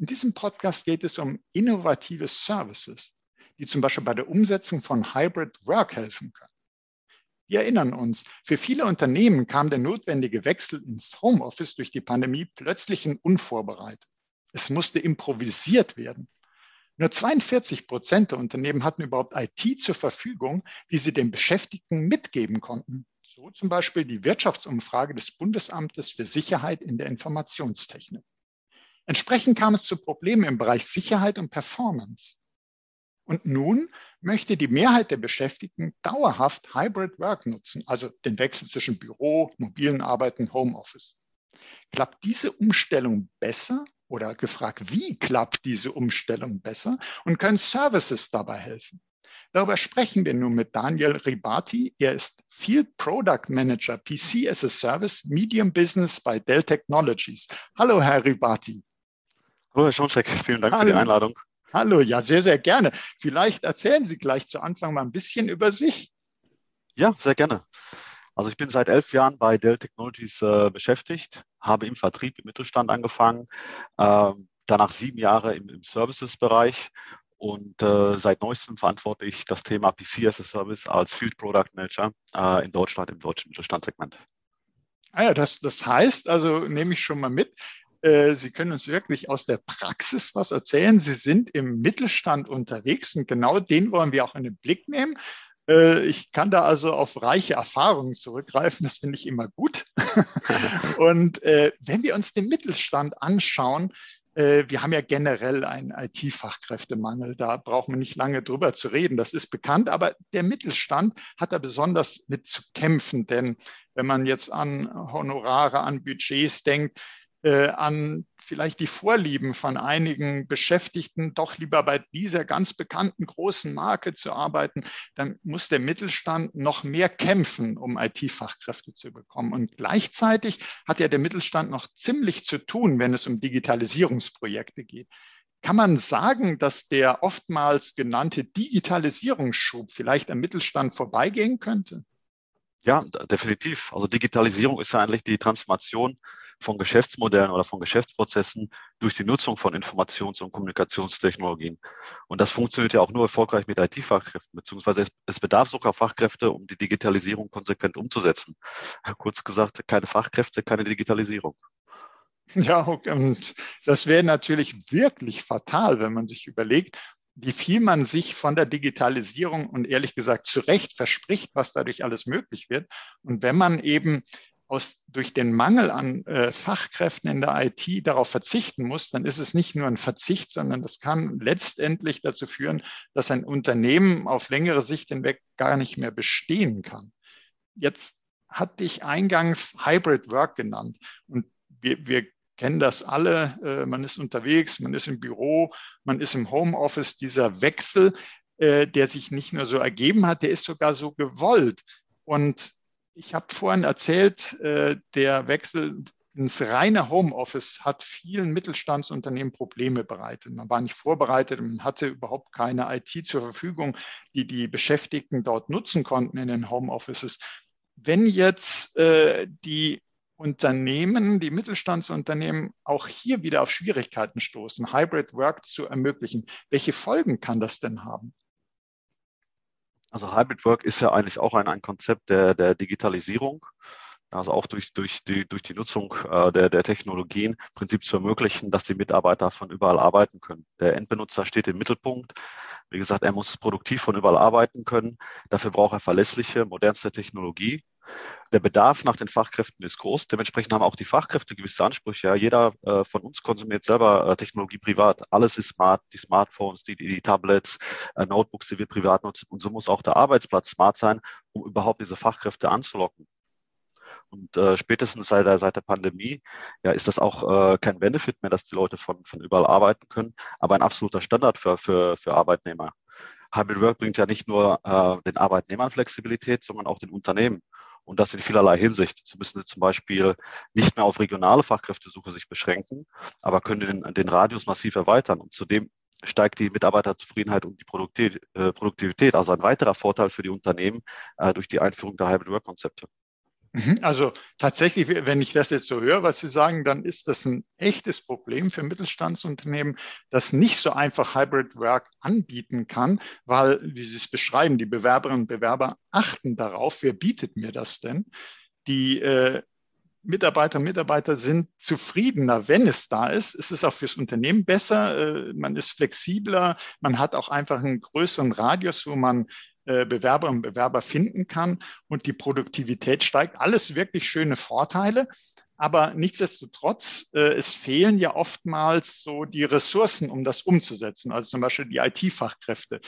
In diesem Podcast geht es um innovative Services, die zum Beispiel bei der Umsetzung von Hybrid Work helfen können. Wir erinnern uns, für viele Unternehmen kam der notwendige Wechsel ins Homeoffice durch die Pandemie plötzlich und unvorbereitet. Es musste improvisiert werden. Nur 42 Prozent der Unternehmen hatten überhaupt IT zur Verfügung, die sie den Beschäftigten mitgeben konnten. So zum Beispiel die Wirtschaftsumfrage des Bundesamtes für Sicherheit in der Informationstechnik. Entsprechend kam es zu Problemen im Bereich Sicherheit und Performance. Und nun möchte die Mehrheit der Beschäftigten dauerhaft Hybrid Work nutzen, also den Wechsel zwischen Büro, mobilen Arbeiten, Homeoffice. Klappt diese Umstellung besser oder gefragt, wie klappt diese Umstellung besser und können Services dabei helfen? Darüber sprechen wir nun mit Daniel Ribati. Er ist Field Product Manager PC as a Service Medium Business bei Dell Technologies. Hallo, Herr Ribati. Hallo, Herr Schoncheck, vielen Dank Hallo. für die Einladung. Hallo, ja, sehr, sehr gerne. Vielleicht erzählen Sie gleich zu Anfang mal ein bisschen über sich. Ja, sehr gerne. Also ich bin seit elf Jahren bei Dell Technologies äh, beschäftigt, habe im Vertrieb im Mittelstand angefangen, äh, danach sieben Jahre im, im Services-Bereich und äh, seit neuestem verantworte ich das Thema PC as a Service als Field Product Manager äh, in Deutschland im deutschen Mittelstandssegment. Ah ja, das, das heißt, also nehme ich schon mal mit, äh, Sie können uns wirklich aus der Praxis was erzählen. Sie sind im Mittelstand unterwegs und genau den wollen wir auch in den Blick nehmen. Äh, ich kann da also auf reiche Erfahrungen zurückgreifen. Das finde ich immer gut. und äh, wenn wir uns den Mittelstand anschauen, wir haben ja generell einen IT-Fachkräftemangel. Da braucht man nicht lange drüber zu reden. Das ist bekannt. Aber der Mittelstand hat da besonders mit zu kämpfen. Denn wenn man jetzt an Honorare, an Budgets denkt, an vielleicht die Vorlieben von einigen Beschäftigten, doch lieber bei dieser ganz bekannten großen Marke zu arbeiten, dann muss der Mittelstand noch mehr kämpfen, um IT-Fachkräfte zu bekommen. Und gleichzeitig hat ja der Mittelstand noch ziemlich zu tun, wenn es um Digitalisierungsprojekte geht. Kann man sagen, dass der oftmals genannte Digitalisierungsschub vielleicht am Mittelstand vorbeigehen könnte? Ja, definitiv. Also Digitalisierung ist ja eigentlich die Transformation von Geschäftsmodellen oder von Geschäftsprozessen durch die Nutzung von Informations- und Kommunikationstechnologien. Und das funktioniert ja auch nur erfolgreich mit IT-Fachkräften, beziehungsweise es, es bedarf sogar Fachkräfte, um die Digitalisierung konsequent umzusetzen. Kurz gesagt, keine Fachkräfte, keine Digitalisierung. Ja, und das wäre natürlich wirklich fatal, wenn man sich überlegt, wie viel man sich von der Digitalisierung und ehrlich gesagt zu Recht verspricht, was dadurch alles möglich wird. Und wenn man eben aus, durch den Mangel an äh, Fachkräften in der IT darauf verzichten muss, dann ist es nicht nur ein Verzicht, sondern das kann letztendlich dazu führen, dass ein Unternehmen auf längere Sicht hinweg gar nicht mehr bestehen kann. Jetzt hatte ich eingangs Hybrid Work genannt und wir, wir kennen das alle. Äh, man ist unterwegs, man ist im Büro, man ist im Homeoffice. Dieser Wechsel, äh, der sich nicht nur so ergeben hat, der ist sogar so gewollt. Und ich habe vorhin erzählt, äh, der Wechsel ins reine Homeoffice hat vielen Mittelstandsunternehmen Probleme bereitet. Man war nicht vorbereitet, man hatte überhaupt keine IT zur Verfügung, die die Beschäftigten dort nutzen konnten in den Homeoffices. Wenn jetzt äh, die Unternehmen, die Mittelstandsunternehmen auch hier wieder auf Schwierigkeiten stoßen, Hybrid Work zu ermöglichen, welche Folgen kann das denn haben? Also Hybrid Work ist ja eigentlich auch ein, ein Konzept der, der Digitalisierung. Also auch durch, durch, die, durch die Nutzung äh, der, der Technologien im Prinzip zu ermöglichen, dass die Mitarbeiter von überall arbeiten können. Der Endbenutzer steht im Mittelpunkt. Wie gesagt, er muss produktiv von überall arbeiten können. Dafür braucht er verlässliche, modernste Technologie. Der Bedarf nach den Fachkräften ist groß. Dementsprechend haben auch die Fachkräfte gewisse Ansprüche. Ja, jeder äh, von uns konsumiert selber äh, Technologie privat. Alles ist smart, die Smartphones, die, die Tablets, äh, Notebooks, die wir privat nutzen. Und so muss auch der Arbeitsplatz smart sein, um überhaupt diese Fachkräfte anzulocken. Und äh, spätestens seit der, seit der Pandemie ja, ist das auch äh, kein Benefit mehr, dass die Leute von, von überall arbeiten können, aber ein absoluter Standard für, für, für Arbeitnehmer. Hybrid Work bringt ja nicht nur äh, den Arbeitnehmern Flexibilität, sondern auch den Unternehmen. Und das in vielerlei Hinsicht. So müssen sie zum Beispiel nicht mehr auf regionale Fachkräftesuche sich beschränken, aber können den, den Radius massiv erweitern. Und zudem steigt die Mitarbeiterzufriedenheit und die äh, Produktivität. Also ein weiterer Vorteil für die Unternehmen äh, durch die Einführung der Hybrid Work Konzepte. Mhm. Also tatsächlich, wenn ich das jetzt so höre, was Sie sagen, dann ist das ein echtes Problem für Mittelstandsunternehmen, das nicht so einfach Hybrid Work anbieten kann, weil, wie Sie es beschreiben, die Bewerberinnen und Bewerber achten darauf, wer bietet mir das denn? Die äh, Mitarbeiter und Mitarbeiter sind zufriedener, wenn es da ist. Es ist auch fürs Unternehmen besser. Äh, man ist flexibler. Man hat auch einfach einen größeren Radius, wo man äh, Bewerberinnen und Bewerber finden kann und die Produktivität steigt. Alles wirklich schöne Vorteile. Aber nichtsdestotrotz, äh, es fehlen ja oftmals so die Ressourcen, um das umzusetzen. Also zum Beispiel die IT-Fachkräfte.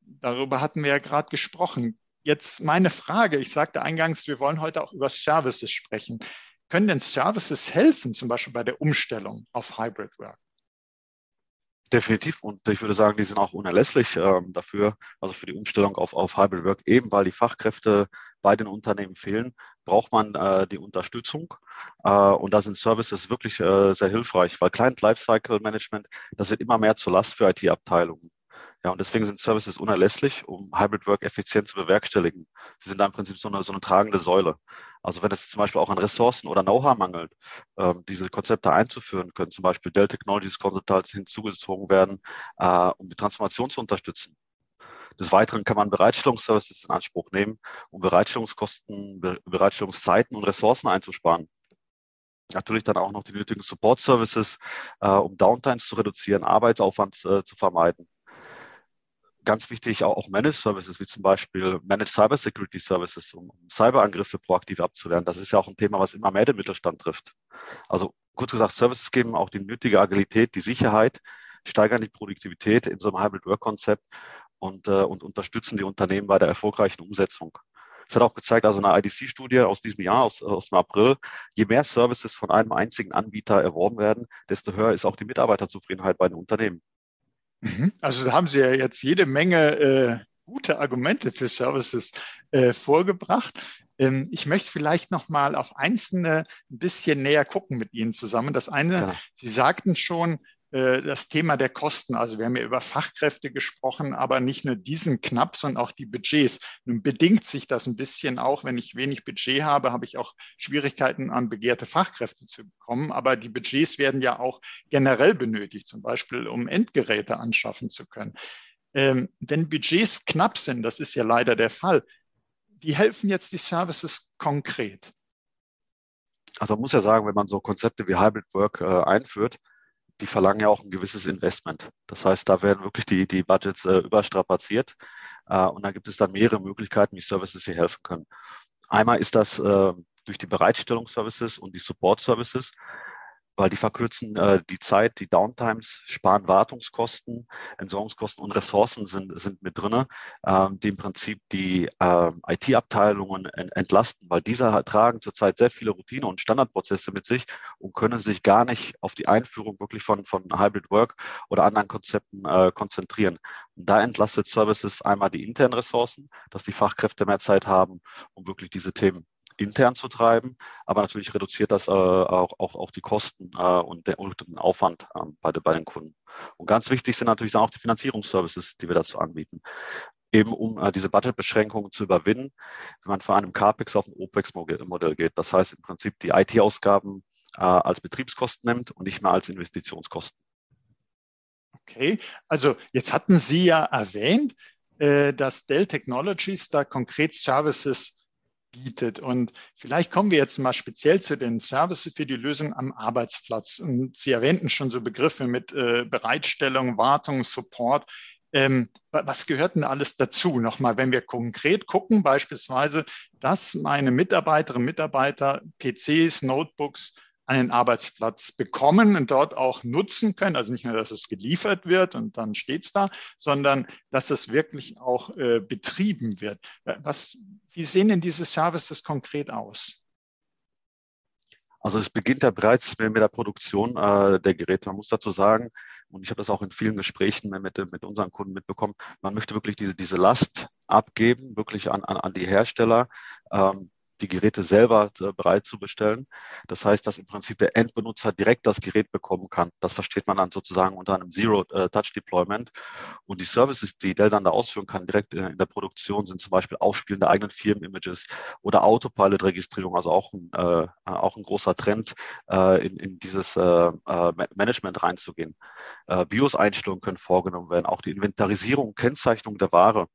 Darüber hatten wir ja gerade gesprochen. Jetzt meine Frage, ich sagte eingangs, wir wollen heute auch über Services sprechen. Können denn Services helfen, zum Beispiel bei der Umstellung auf Hybrid Work? Definitiv. Und ich würde sagen, die sind auch unerlässlich ähm, dafür, also für die Umstellung auf, auf Hybrid Work. Eben weil die Fachkräfte bei den Unternehmen fehlen, braucht man äh, die Unterstützung. Äh, und da sind Services wirklich äh, sehr hilfreich, weil Client Lifecycle Management, das wird immer mehr zur Last für IT-Abteilungen. Ja, und deswegen sind Services unerlässlich, um Hybrid Work effizient zu bewerkstelligen. Sie sind da im Prinzip so eine, so eine tragende Säule. Also wenn es zum Beispiel auch an Ressourcen oder Know-how mangelt, ähm, diese Konzepte einzuführen, können zum Beispiel Dell Technologies Consultants hinzugezogen werden, äh, um die Transformation zu unterstützen. Des Weiteren kann man Bereitstellungsservices in Anspruch nehmen, um Bereitstellungskosten, Be Bereitstellungszeiten und Ressourcen einzusparen. Natürlich dann auch noch die nötigen Support-Services, äh, um Downtimes zu reduzieren, Arbeitsaufwand äh, zu vermeiden ganz wichtig auch, auch Managed Services, wie zum Beispiel Managed Cyber Security Services, um, um Cyberangriffe proaktiv abzuwehren. Das ist ja auch ein Thema, was immer mehr den Mittelstand trifft. Also kurz gesagt, Services geben auch die nötige Agilität, die Sicherheit, steigern die Produktivität in so einem Hybrid Work Konzept und, äh, und unterstützen die Unternehmen bei der erfolgreichen Umsetzung. Es hat auch gezeigt, also eine IDC-Studie aus diesem Jahr, aus, aus dem April, je mehr Services von einem einzigen Anbieter erworben werden, desto höher ist auch die Mitarbeiterzufriedenheit bei den Unternehmen. Mhm. Also da haben Sie ja jetzt jede Menge äh, gute Argumente für Services äh, vorgebracht. Ähm, ich möchte vielleicht noch mal auf einzelne ein bisschen näher gucken mit Ihnen zusammen. Das eine, ja. Sie sagten schon, das Thema der Kosten. Also wir haben ja über Fachkräfte gesprochen, aber nicht nur diesen knapp, sondern auch die Budgets. Nun bedingt sich das ein bisschen auch, wenn ich wenig Budget habe, habe ich auch Schwierigkeiten an begehrte Fachkräfte zu bekommen. Aber die Budgets werden ja auch generell benötigt, zum Beispiel um Endgeräte anschaffen zu können. Ähm, wenn Budgets knapp sind, das ist ja leider der Fall, wie helfen jetzt die Services konkret? Also man muss ja sagen, wenn man so Konzepte wie Hybrid Work äh, einführt, die verlangen ja auch ein gewisses Investment. Das heißt, da werden wirklich die, die Budgets äh, überstrapaziert. Äh, und da gibt es dann mehrere Möglichkeiten, wie Services hier helfen können. Einmal ist das äh, durch die Bereitstellungsservices und die Support-Services weil die verkürzen äh, die Zeit, die Downtimes, sparen Wartungskosten, Entsorgungskosten und Ressourcen sind, sind mit drinne, äh, die im Prinzip die äh, IT-Abteilungen entlasten, weil diese tragen zurzeit sehr viele Routine- und Standardprozesse mit sich und können sich gar nicht auf die Einführung wirklich von, von Hybrid Work oder anderen Konzepten äh, konzentrieren. Und da entlastet Services einmal die internen Ressourcen, dass die Fachkräfte mehr Zeit haben, um wirklich diese Themen intern zu treiben, aber natürlich reduziert das äh, auch, auch, auch die Kosten äh, und, den Aufwand äh, bei, bei den Kunden. Und ganz wichtig sind natürlich dann auch die Finanzierungsservices, die wir dazu anbieten eben um äh, diese Budgetbeschränkungen zu überwinden, wenn man von einem CAPEX auf ein OPEX-Modell geht. Das heißt im Prinzip die IT-Ausgaben äh, als Betriebskosten nimmt und nicht mehr als Investitionskosten. Okay, also jetzt hatten Sie ja erwähnt, äh, dass Dell Technologies da konkret Services bietet. Und vielleicht kommen wir jetzt mal speziell zu den Services für die Lösung am Arbeitsplatz. Und Sie erwähnten schon so Begriffe mit äh, Bereitstellung, Wartung, Support. Ähm, was gehört denn alles dazu? Nochmal, wenn wir konkret gucken, beispielsweise, dass meine Mitarbeiterinnen und Mitarbeiter PCs, Notebooks, einen Arbeitsplatz bekommen und dort auch nutzen können. Also nicht nur, dass es geliefert wird und dann steht es da, sondern dass es wirklich auch äh, betrieben wird. Was, wie sehen denn diese Services konkret aus? Also es beginnt ja bereits mit der Produktion äh, der Geräte. Man muss dazu sagen, und ich habe das auch in vielen Gesprächen mit, mit unseren Kunden mitbekommen, man möchte wirklich diese, diese Last abgeben, wirklich an, an, an die Hersteller. Ähm, die Geräte selber äh, bereit zu bestellen. Das heißt, dass im Prinzip der Endbenutzer direkt das Gerät bekommen kann. Das versteht man dann sozusagen unter einem Zero-Touch-Deployment. Und die Services, die Dell dann da ausführen kann, direkt in der Produktion, sind zum Beispiel Aufspielen der eigenen Firmen-Images oder Autopilot-Registrierung, also auch ein, äh, auch ein großer Trend, äh, in, in dieses äh, äh Management reinzugehen. Äh, BIOS-Einstellungen können vorgenommen werden, auch die Inventarisierung, Kennzeichnung der Ware,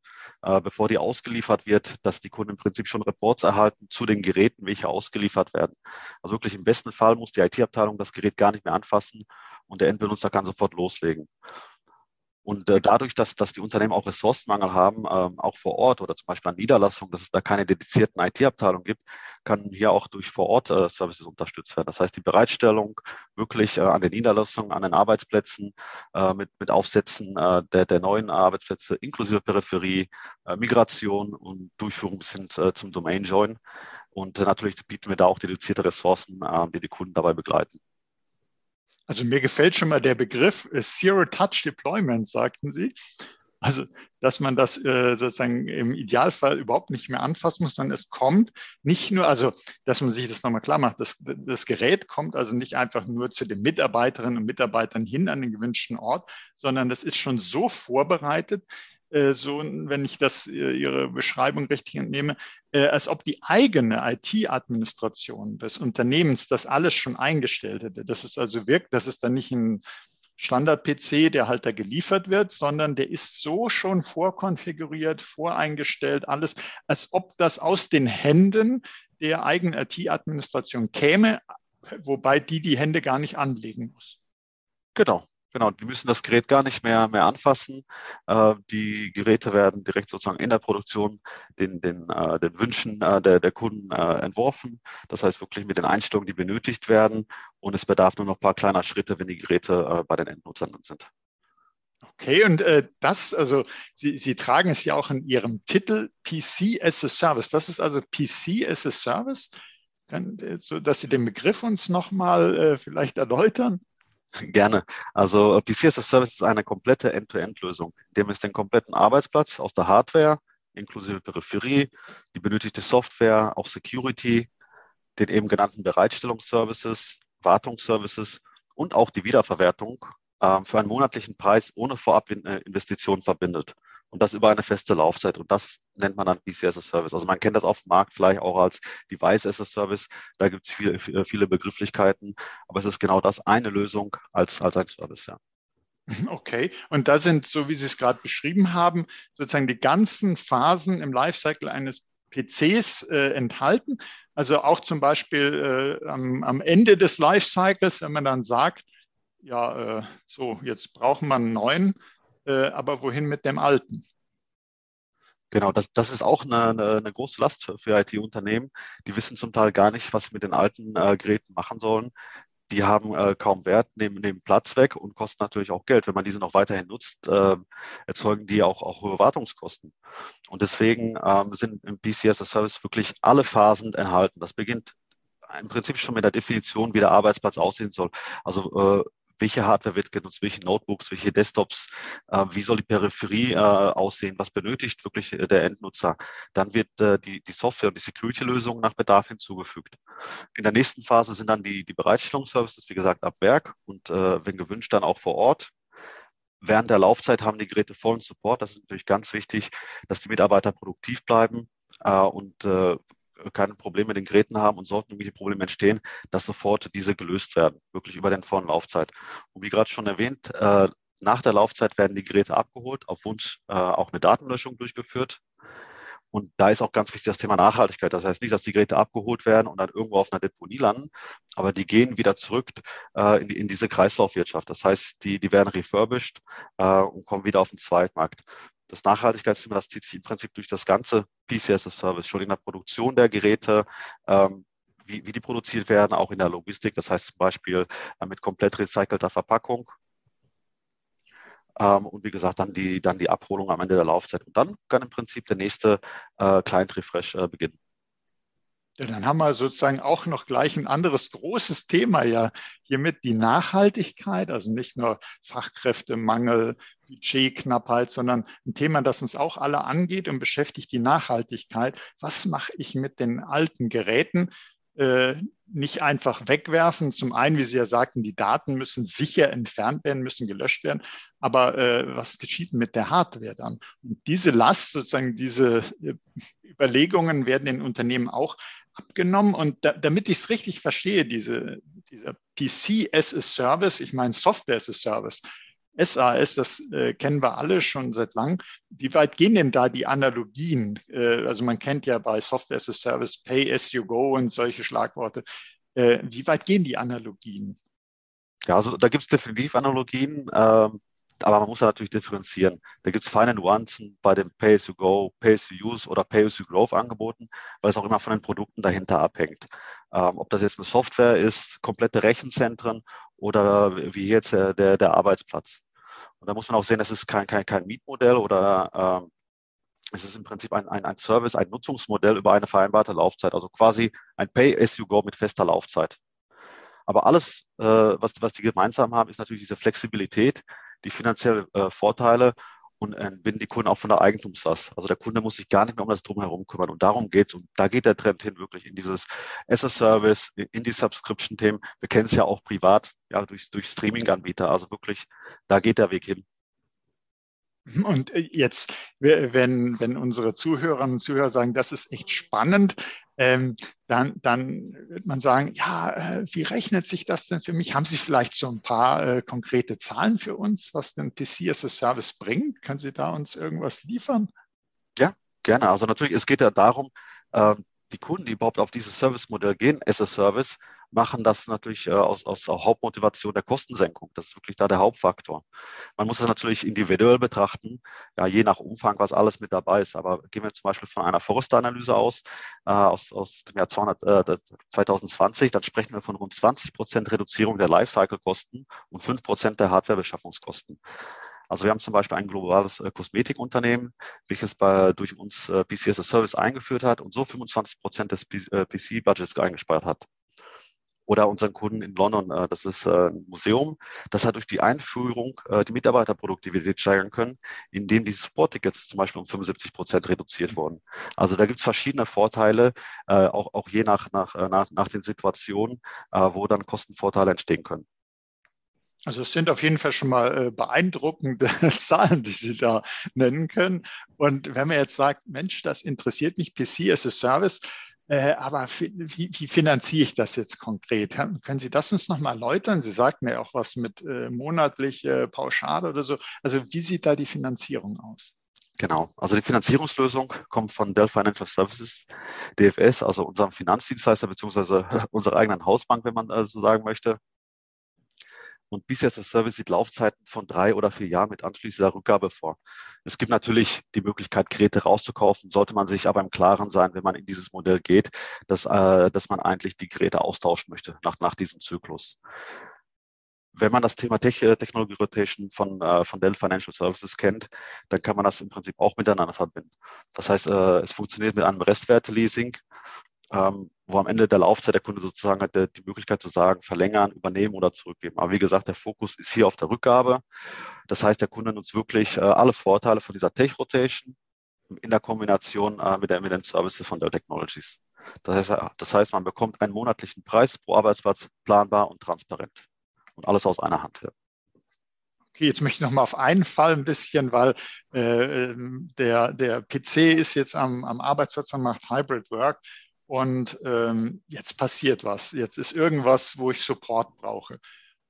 äh, bevor die ausgeliefert wird, dass die Kunden im Prinzip schon Reports erhalten zu den Geräten, welche ausgeliefert werden. Also wirklich im besten Fall muss die IT-Abteilung das Gerät gar nicht mehr anfassen und der Endbenutzer kann sofort loslegen. Und äh, dadurch, dass, dass die Unternehmen auch Ressourcenmangel haben, ähm, auch vor Ort oder zum Beispiel an Niederlassungen, dass es da keine dedizierten IT-Abteilungen gibt, kann hier auch durch Vor-Ort-Services äh, unterstützt werden. Das heißt, die Bereitstellung wirklich äh, an den Niederlassungen, an den Arbeitsplätzen äh, mit, mit Aufsätzen äh, der, der neuen Arbeitsplätze inklusive Peripherie, äh, Migration und Durchführung bis hin äh, zum Domain-Join. Und äh, natürlich bieten wir da auch dedizierte Ressourcen, äh, die die Kunden dabei begleiten. Also mir gefällt schon mal der Begriff äh, Zero Touch Deployment, sagten Sie. Also, dass man das äh, sozusagen im Idealfall überhaupt nicht mehr anfassen muss, sondern es kommt nicht nur, also, dass man sich das nochmal klar macht, das, das Gerät kommt also nicht einfach nur zu den Mitarbeiterinnen und Mitarbeitern hin an den gewünschten Ort, sondern das ist schon so vorbereitet, so, wenn ich das äh, Ihre Beschreibung richtig entnehme, äh, als ob die eigene IT-Administration des Unternehmens das alles schon eingestellt hätte. Das ist also wirkt, das ist dann nicht ein Standard-PC, der halt da geliefert wird, sondern der ist so schon vorkonfiguriert, voreingestellt, alles, als ob das aus den Händen der eigenen IT-Administration käme, wobei die die Hände gar nicht anlegen muss. Genau, Genau, die müssen das Gerät gar nicht mehr, mehr anfassen. Äh, die Geräte werden direkt sozusagen in der Produktion den, den, äh, den Wünschen äh, der, der Kunden entworfen. Das heißt wirklich mit den Einstellungen, die benötigt werden. Und es bedarf nur noch ein paar kleiner Schritte, wenn die Geräte bei den Endnutzern sind. Okay, und das, also Sie, Sie tragen es ja auch in Ihrem Titel PC as a Service. Das ist also PC as a Service. Kann, so, dass Sie den Begriff uns nochmal vielleicht erläutern. Gerne. Also äh, PC Service ist eine komplette End-to-End-Lösung, indem es den kompletten Arbeitsplatz aus der Hardware inklusive Peripherie, die benötigte Software, auch Security, den eben genannten Bereitstellungsservices, Wartungsservices und auch die Wiederverwertung äh, für einen monatlichen Preis ohne Vorabinvestition verbindet und das über eine feste Laufzeit. Und das nennt man dann PC as a Service. Also man kennt das auf dem Markt vielleicht auch als Device as a Service. Da gibt es viele, viele Begrifflichkeiten, aber es ist genau das eine Lösung als, als ein Service, ja. Okay, und da sind, so wie Sie es gerade beschrieben haben, sozusagen die ganzen Phasen im Lifecycle eines PCs äh, enthalten. Also auch zum Beispiel äh, am, am, Ende des Lifecycles, wenn man dann sagt, ja, äh, so, jetzt brauchen wir einen neuen, aber wohin mit dem alten? Genau, das, das ist auch eine, eine, eine große Last für IT-Unternehmen. Die wissen zum Teil gar nicht, was sie mit den alten äh, Geräten machen sollen. Die haben äh, kaum Wert, nehmen, nehmen Platz weg und kosten natürlich auch Geld. Wenn man diese noch weiterhin nutzt, äh, erzeugen die auch, auch hohe Wartungskosten. Und deswegen ähm, sind im PCS Service wirklich alle Phasen enthalten. Das beginnt im Prinzip schon mit der Definition, wie der Arbeitsplatz aussehen soll. Also äh, welche Hardware wird genutzt, welche Notebooks, welche Desktops, äh, wie soll die Peripherie äh, aussehen, was benötigt wirklich äh, der Endnutzer. Dann wird äh, die, die Software und die Security-Lösung nach Bedarf hinzugefügt. In der nächsten Phase sind dann die, die Bereitstellungsservices, wie gesagt, ab Werk und äh, wenn gewünscht dann auch vor Ort. Während der Laufzeit haben die Geräte vollen Support. Das ist natürlich ganz wichtig, dass die Mitarbeiter produktiv bleiben äh, und äh, keine Probleme mit den Geräten haben und sollten irgendwelche Probleme entstehen, dass sofort diese gelöst werden, wirklich über den vollen Laufzeit. Und wie gerade schon erwähnt, äh, nach der Laufzeit werden die Geräte abgeholt, auf Wunsch äh, auch eine Datenlöschung durchgeführt. Und da ist auch ganz wichtig das Thema Nachhaltigkeit. Das heißt nicht, dass die Geräte abgeholt werden und dann irgendwo auf einer Deponie landen, aber die gehen wieder zurück äh, in, in, diese Kreislaufwirtschaft. Das heißt, die, die werden refurbished äh, und kommen wieder auf den Zweitmarkt das Nachhaltigkeitsthema, das zieht sich im Prinzip durch das ganze PCS-Service, schon in der Produktion der Geräte, ähm, wie, wie die produziert werden, auch in der Logistik, das heißt zum Beispiel äh, mit komplett recycelter Verpackung. Ähm, und wie gesagt, dann die, dann die Abholung am Ende der Laufzeit. Und dann kann im Prinzip der nächste äh, Client-Refresh äh, beginnen. Ja, dann haben wir sozusagen auch noch gleich ein anderes großes Thema ja hiermit die Nachhaltigkeit, also nicht nur Fachkräftemangel, Budgetknappheit, sondern ein Thema, das uns auch alle angeht und beschäftigt die Nachhaltigkeit. Was mache ich mit den alten Geräten? Äh, nicht einfach wegwerfen. Zum einen, wie Sie ja sagten, die Daten müssen sicher entfernt werden, müssen gelöscht werden. Aber äh, was geschieht mit der Hardware dann? Und diese Last, sozusagen diese äh, Überlegungen werden in Unternehmen auch abgenommen. Und da, damit ich es richtig verstehe, diese, dieser PC as a Service, ich meine Software as a Service, SAS, das äh, kennen wir alle schon seit langem. Wie weit gehen denn da die Analogien? Äh, also man kennt ja bei Software as a Service Pay as you go und solche Schlagworte. Äh, wie weit gehen die Analogien? Ja, also da gibt es definitiv Analogien. Ähm, aber man muss ja natürlich differenzieren. Da gibt es feine Nuancen bei dem Pay-as-you-go, Pay-as-you-use oder Pay-as-you-growth Angeboten, weil es auch immer von den Produkten dahinter abhängt. Ähm, ob das jetzt eine Software ist, komplette Rechenzentren oder wie jetzt der, der, der Arbeitsplatz. Und da muss man auch sehen, es ist kein, kein, kein Mietmodell oder ähm, es ist im Prinzip ein, ein, ein Service, ein Nutzungsmodell über eine vereinbarte Laufzeit, also quasi ein Pay-as-you-go mit fester Laufzeit. Aber alles, äh, was, was die gemeinsam haben, ist natürlich diese Flexibilität, die finanziellen äh, Vorteile und äh, binden die Kunden auch von der Eigentumslast. Also der Kunde muss sich gar nicht mehr um das Drumherum kümmern. Und darum geht's. Und da geht der Trend hin, wirklich in dieses as-a-Service, in die Subscription-Themen. Wir kennen es ja auch privat, ja, durch, durch Streaming-Anbieter. Also wirklich, da geht der Weg hin. Und äh, jetzt, wenn, wenn unsere Zuhörerinnen und Zuhörer sagen, das ist echt spannend, ähm, dann, dann wird man sagen, ja, äh, wie rechnet sich das denn für mich? Haben Sie vielleicht so ein paar äh, konkrete Zahlen für uns, was denn PC as a Service bringt? Können Sie da uns irgendwas liefern? Ja, gerne. Also natürlich, es geht ja darum, äh, die Kunden, die überhaupt auf dieses Service-Modell gehen, as a Service, machen das natürlich äh, aus, aus Hauptmotivation der Kostensenkung. Das ist wirklich da der Hauptfaktor. Man muss es natürlich individuell betrachten, ja, je nach Umfang, was alles mit dabei ist. Aber gehen wir zum Beispiel von einer Forrester-Analyse aus, äh, aus, aus dem Jahr 200, äh, 2020, dann sprechen wir von rund 20 Prozent Reduzierung der Lifecycle-Kosten und 5 Prozent der Hardware-Beschaffungskosten. Also wir haben zum Beispiel ein globales äh, Kosmetikunternehmen, welches bei, durch uns äh, PC as a Service eingeführt hat und so 25 Prozent des PC-Budgets äh, eingespart hat oder unseren Kunden in London. Äh, das ist äh, ein Museum, das hat durch die Einführung äh, die Mitarbeiterproduktivität steigern können, indem die Support-Tickets zum Beispiel um 75 Prozent reduziert wurden. Also da gibt es verschiedene Vorteile, auch, auch je nach, nach, nach, nach den Situationen, wo dann Kostenvorteile entstehen können. Also es sind auf jeden Fall schon mal beeindruckende Zahlen, die Sie da nennen können. Und wenn man jetzt sagt, Mensch, das interessiert mich, PC as a Service, äh, aber wie, wie, finanziere ich das jetzt konkret? Können Sie das uns nochmal erläutern? Sie sagten ja auch was mit äh, monatlich äh, Pauschale oder so. Also wie sieht da die Finanzierung aus? Genau, also die Finanzierungslösung kommt von Dell Financial Services, DFS, also unserem Finanzdienstleister beziehungsweise unserer eigenen Hausbank, wenn man äh, so sagen möchte. Und bisher ist das Service sieht Laufzeiten von drei oder vier Jahren mit anschließender Rückgabe vor. Es gibt natürlich die Möglichkeit, Geräte rauszukaufen, sollte man sich aber im Klaren sein, wenn man in dieses Modell geht, dass, äh, dass man eigentlich die Geräte austauschen möchte nach, nach diesem Zyklus. Wenn man das Thema Tech äh, Technology Rotation von, äh, von Dell Financial Services kennt, dann kann man das im Prinzip auch miteinander verbinden. Das heißt, äh, es funktioniert mit einem Restwerte-Leasing ähm, wo am Ende der Laufzeit der Kunde sozusagen hat die Möglichkeit zu sagen, verlängern, übernehmen oder zurückgeben. Aber wie gesagt, der Fokus ist hier auf der Rückgabe. Das heißt, der Kunde nutzt wirklich äh, alle Vorteile von dieser Tech-Rotation in der Kombination äh, mit, der, mit den Services von Dell Technologies. Das heißt, äh, das heißt, man bekommt einen monatlichen Preis pro Arbeitsplatz planbar und transparent. Und alles aus einer Hand. Okay, jetzt möchte ich noch mal auf einen Fall ein bisschen, weil äh, ähm, der, der PC ist jetzt am, am Arbeitsplatz und macht Hybrid Work und ähm, jetzt passiert was. Jetzt ist irgendwas, wo ich Support brauche.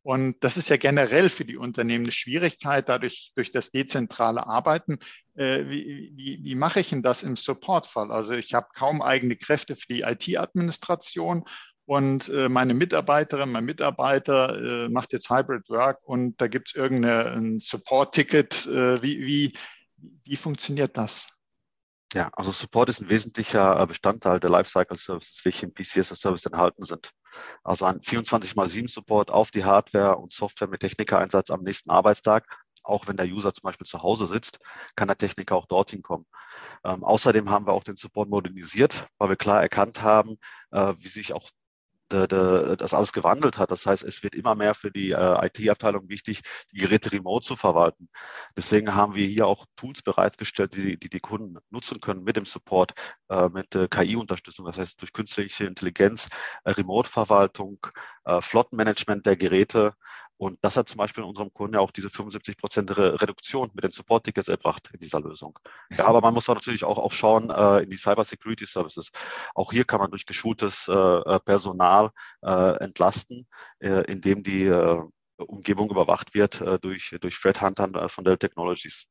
Und das ist ja generell für die Unternehmen eine Schwierigkeit, dadurch durch das dezentrale Arbeiten. Äh, wie, wie, wie mache ich denn das im Supportfall? Also ich habe kaum eigene Kräfte für die IT-Administration und äh, meine Mitarbeiterin, mein Mitarbeiter äh, macht jetzt Hybrid Work und da gibt es irgendein Support-Ticket. Äh, wie, wie, wie funktioniert das? Ja, also Support ist ein wesentlicher äh, Bestandteil der Lifecycle Services, welche im PCS Service enthalten sind. Also ein 24 x 7 Support auf die Hardware und Software mit Technikereinsatz am nächsten Arbeitstag auch wenn der User zum Beispiel zu Hause sitzt, kann der Techniker auch dorthin kommen. Ähm, außerdem haben wir auch den Support modernisiert, weil wir klar erkannt haben, äh, wie sich auch das alles gewandelt hat. Das heißt, es wird immer mehr für die äh, IT-Abteilung wichtig, die Geräte remote zu verwalten. Deswegen haben wir hier auch Tools bereitgestellt, die die, die Kunden nutzen können mit dem Support, äh, mit äh, KI-Unterstützung, das heißt durch künstliche Intelligenz, Remote-Verwaltung, Flottenmanagement der Geräte und das hat zum Beispiel in unserem Kunden ja auch diese 75 Prozent Reduktion mit den Support-Tickets erbracht in dieser Lösung. Ja, aber man muss auch natürlich auch, auch schauen äh, in die Cyber Security Services. Auch hier kann man durch geschultes äh, äh Personal äh, entlasten, äh, indem die äh, Umgebung überwacht wird äh, durch, durch Threat Huntern äh, von Dell Technologies.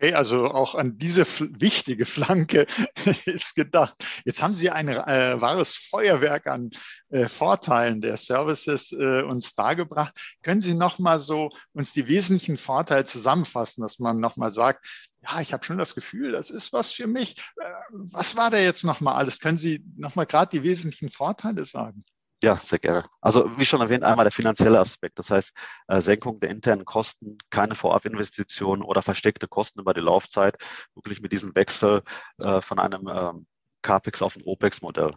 Okay, also auch an diese wichtige Flanke ist gedacht. Jetzt haben Sie ein äh, wahres Feuerwerk an äh, Vorteilen der Services äh, uns dargebracht. Können Sie noch mal so uns die wesentlichen Vorteile zusammenfassen, dass man noch mal sagt, ja, ich habe schon das Gefühl, das ist was für mich. Äh, was war da jetzt noch mal alles? Können Sie noch mal gerade die wesentlichen Vorteile sagen? Ja, sehr gerne. Also wie schon erwähnt, einmal der finanzielle Aspekt, das heißt äh, Senkung der internen Kosten, keine Vorabinvestitionen oder versteckte Kosten über die Laufzeit, wirklich mit diesem Wechsel äh, von einem ähm, CAPEX auf ein OPEX-Modell.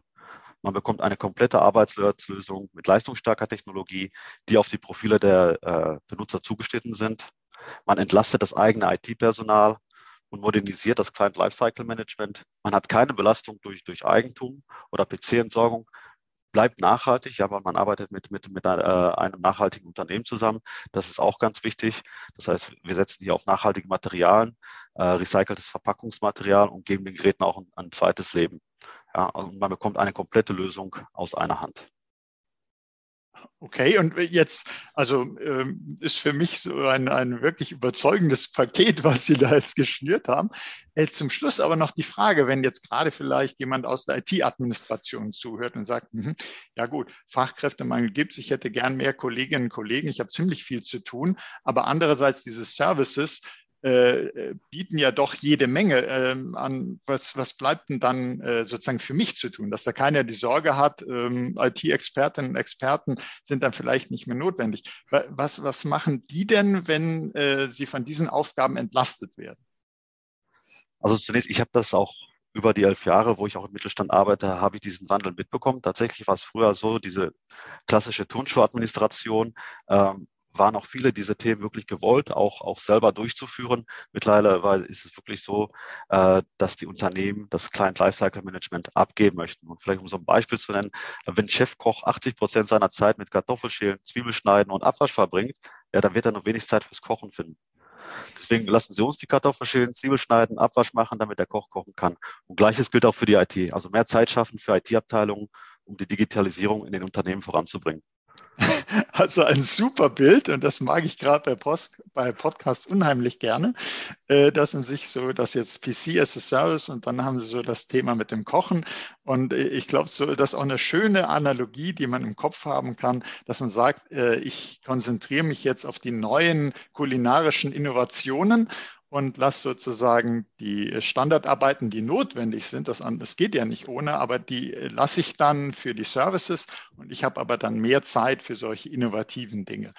Man bekommt eine komplette Arbeitslösung mit leistungsstarker Technologie, die auf die Profile der äh, Benutzer zugeschnitten sind. Man entlastet das eigene IT-Personal und modernisiert das Client Lifecycle Management. Man hat keine Belastung durch, durch Eigentum oder PC-Entsorgung, bleibt nachhaltig, ja, weil man arbeitet mit, mit, mit äh, einem nachhaltigen Unternehmen zusammen. Das ist auch ganz wichtig. Das heißt, wir setzen hier auf nachhaltige Materialien, äh, recyceltes Verpackungsmaterial und geben den Geräten auch ein, ein zweites Leben. Ja, und man bekommt eine komplette Lösung aus einer Hand. Okay, und jetzt, also ähm, ist für mich so ein, ein wirklich überzeugendes Paket, was Sie da jetzt geschnürt haben. Äh, zum Schluss aber noch die Frage, wenn jetzt gerade vielleicht jemand aus der IT-Administration zuhört und sagt, mh, ja gut, Fachkräftemangel gibt es, ich hätte gern mehr Kolleginnen und Kollegen, ich habe ziemlich viel zu tun, aber andererseits diese Services, äh, bieten ja doch jede Menge ähm, an. Was, was bleibt denn dann äh, sozusagen für mich zu tun? Dass da keiner die Sorge hat, ähm, IT-Expertinnen und Experten sind dann vielleicht nicht mehr notwendig. Was, was machen die denn, wenn äh, sie von diesen Aufgaben entlastet werden? Also zunächst, ich habe das auch über die elf Jahre, wo ich auch im Mittelstand arbeite, habe ich diesen Wandel mitbekommen. Tatsächlich war es früher so, diese klassische Turnschuhadministration, ähm, waren auch viele dieser Themen wirklich gewollt, auch, auch selber durchzuführen. Mittlerweile ist es wirklich so, äh, dass die Unternehmen das Client Lifecycle Management abgeben möchten. Und vielleicht um so ein Beispiel zu nennen, wenn Chefkoch 80 Prozent seiner Zeit mit Kartoffelschälen, Zwiebelschneiden und Abwasch verbringt, ja, dann wird er nur wenig Zeit fürs Kochen finden. Deswegen lassen Sie uns die Kartoffeln schälen, Zwiebel schneiden, Abwasch machen, damit der Koch kochen kann. Und gleiches gilt auch für die IT. Also mehr Zeit schaffen für IT-Abteilungen, um die Digitalisierung in den Unternehmen voranzubringen. Also ein super Bild und das mag ich gerade bei, bei Podcasts unheimlich gerne, äh, dass man sich so, dass jetzt PC as a Service und dann haben sie so das Thema mit dem Kochen. Und äh, ich glaube, so das ist auch eine schöne Analogie, die man im Kopf haben kann, dass man sagt, äh, ich konzentriere mich jetzt auf die neuen kulinarischen Innovationen und lasse sozusagen die Standardarbeiten, die notwendig sind, das, das geht ja nicht ohne, aber die lasse ich dann für die Services und ich habe aber dann mehr Zeit für solche innovativen Dinge.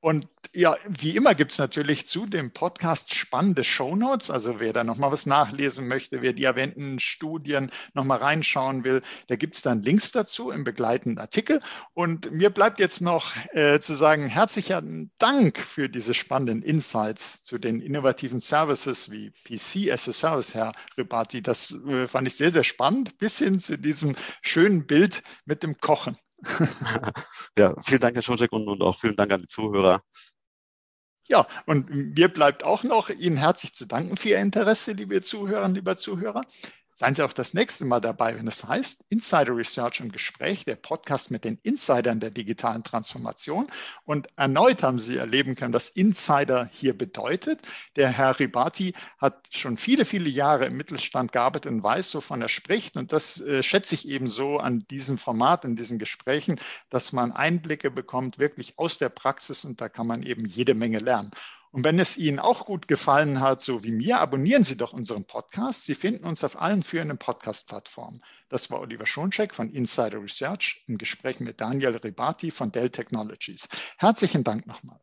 Und ja, wie immer gibt es natürlich zu dem Podcast spannende Shownotes. Also wer da nochmal was nachlesen möchte, wer die erwähnten Studien nochmal reinschauen will, da gibt es dann Links dazu im begleitenden Artikel. Und mir bleibt jetzt noch äh, zu sagen, herzlichen Dank für diese spannenden Insights zu den innovativen Services wie PC as a Service, Herr Ribati. Das äh, fand ich sehr, sehr spannend, bis hin zu diesem schönen Bild mit dem Kochen. ja, vielen Dank, Herr Schoncheck, und, und auch vielen Dank an die Zuhörer. Ja, und mir bleibt auch noch Ihnen herzlich zu danken für Ihr Interesse, liebe Zuhörerinnen, lieber Zuhörer. Seien Sie auch das nächste Mal dabei, wenn es heißt Insider Research im Gespräch, der Podcast mit den Insidern der digitalen Transformation. Und erneut haben Sie erleben können, was Insider hier bedeutet. Der Herr Ribati hat schon viele, viele Jahre im Mittelstand gearbeitet und weiß, wovon er spricht. Und das äh, schätze ich eben so an diesem Format, in diesen Gesprächen, dass man Einblicke bekommt, wirklich aus der Praxis und da kann man eben jede Menge lernen. Und wenn es Ihnen auch gut gefallen hat, so wie mir, abonnieren Sie doch unseren Podcast. Sie finden uns auf allen führenden Podcast-Plattformen. Das war Oliver Schoncheck von Insider Research im Gespräch mit Daniel Ribati von Dell Technologies. Herzlichen Dank nochmal.